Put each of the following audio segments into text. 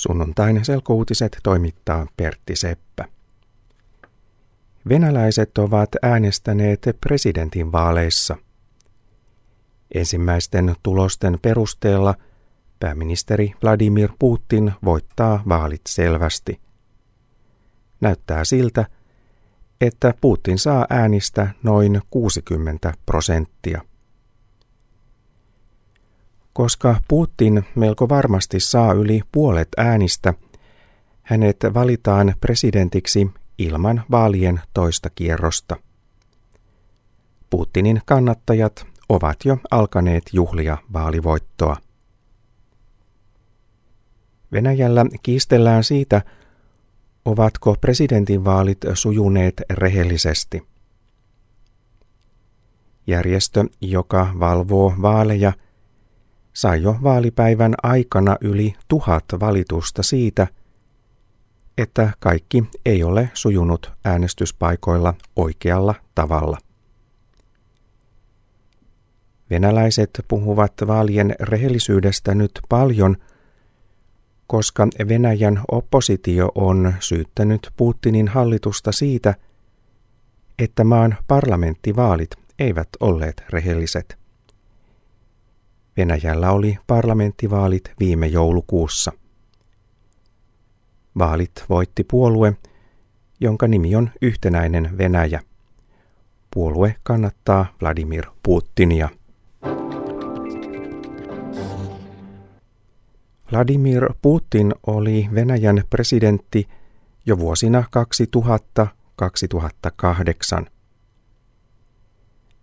Sunnuntain selkouutiset toimittaa Pertti Seppä. Venäläiset ovat äänestäneet presidentin vaaleissa. Ensimmäisten tulosten perusteella pääministeri Vladimir Putin voittaa vaalit selvästi. Näyttää siltä, että Putin saa äänistä noin 60 prosenttia. Koska Putin melko varmasti saa yli puolet äänistä, hänet valitaan presidentiksi ilman vaalien toista kierrosta. Putinin kannattajat ovat jo alkaneet juhlia vaalivoittoa. Venäjällä kiistellään siitä, ovatko presidentinvaalit sujuneet rehellisesti. Järjestö, joka valvoo vaaleja, sai jo vaalipäivän aikana yli tuhat valitusta siitä, että kaikki ei ole sujunut äänestyspaikoilla oikealla tavalla. Venäläiset puhuvat vaalien rehellisyydestä nyt paljon, koska Venäjän oppositio on syyttänyt Putinin hallitusta siitä, että maan parlamenttivaalit eivät olleet rehelliset. Venäjällä oli parlamenttivaalit viime joulukuussa. Vaalit voitti puolue, jonka nimi on Yhtenäinen Venäjä. Puolue kannattaa Vladimir Putinia. Vladimir Putin oli Venäjän presidentti jo vuosina 2000-2008.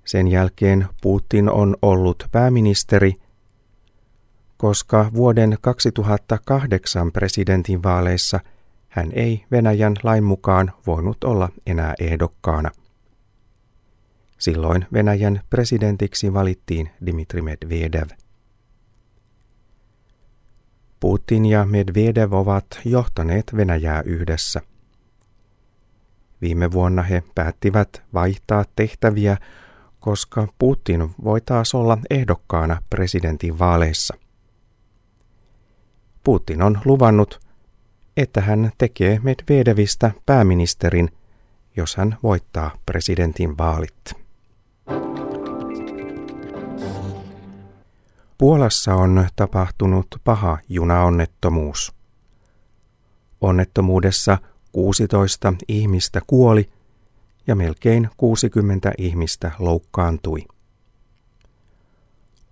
Sen jälkeen Putin on ollut pääministeri, koska vuoden 2008 presidentinvaaleissa hän ei Venäjän lain mukaan voinut olla enää ehdokkaana. Silloin Venäjän presidentiksi valittiin Dmitri Medvedev. Putin ja Medvedev ovat johtaneet Venäjää yhdessä. Viime vuonna he päättivät vaihtaa tehtäviä koska Putin voi taas olla ehdokkaana presidentin vaaleissa. Putin on luvannut, että hän tekee Medvedevistä pääministerin, jos hän voittaa presidentin vaalit. Puolassa on tapahtunut paha junaonnettomuus. Onnettomuudessa 16 ihmistä kuoli ja melkein 60 ihmistä loukkaantui.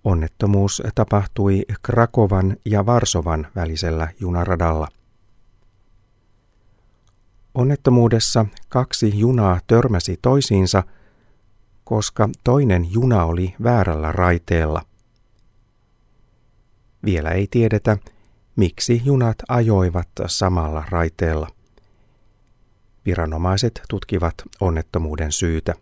Onnettomuus tapahtui Krakovan ja Varsovan välisellä junaradalla. Onnettomuudessa kaksi junaa törmäsi toisiinsa, koska toinen juna oli väärällä raiteella. Vielä ei tiedetä, miksi junat ajoivat samalla raiteella. Viranomaiset tutkivat onnettomuuden syytä.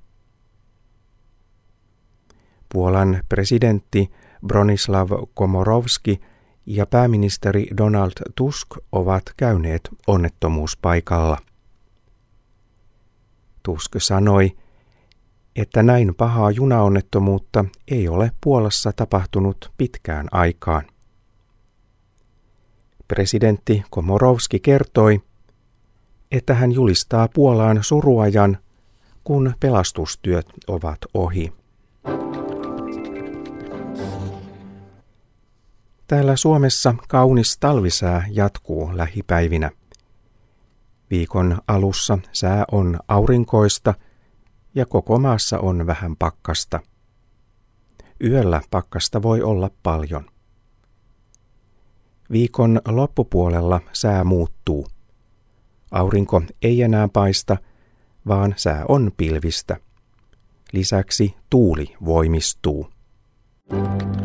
Puolan presidentti Bronislav Komorowski ja pääministeri Donald Tusk ovat käyneet onnettomuuspaikalla. Tusk sanoi, että näin pahaa junaonnettomuutta ei ole Puolassa tapahtunut pitkään aikaan. Presidentti Komorowski kertoi, että hän julistaa Puolaan suruajan, kun pelastustyöt ovat ohi. Täällä Suomessa kaunis talvisää jatkuu lähipäivinä. Viikon alussa sää on aurinkoista ja koko maassa on vähän pakkasta. Yöllä pakkasta voi olla paljon. Viikon loppupuolella sää muuttuu. Aurinko ei enää paista, vaan sää on pilvistä. Lisäksi tuuli voimistuu. you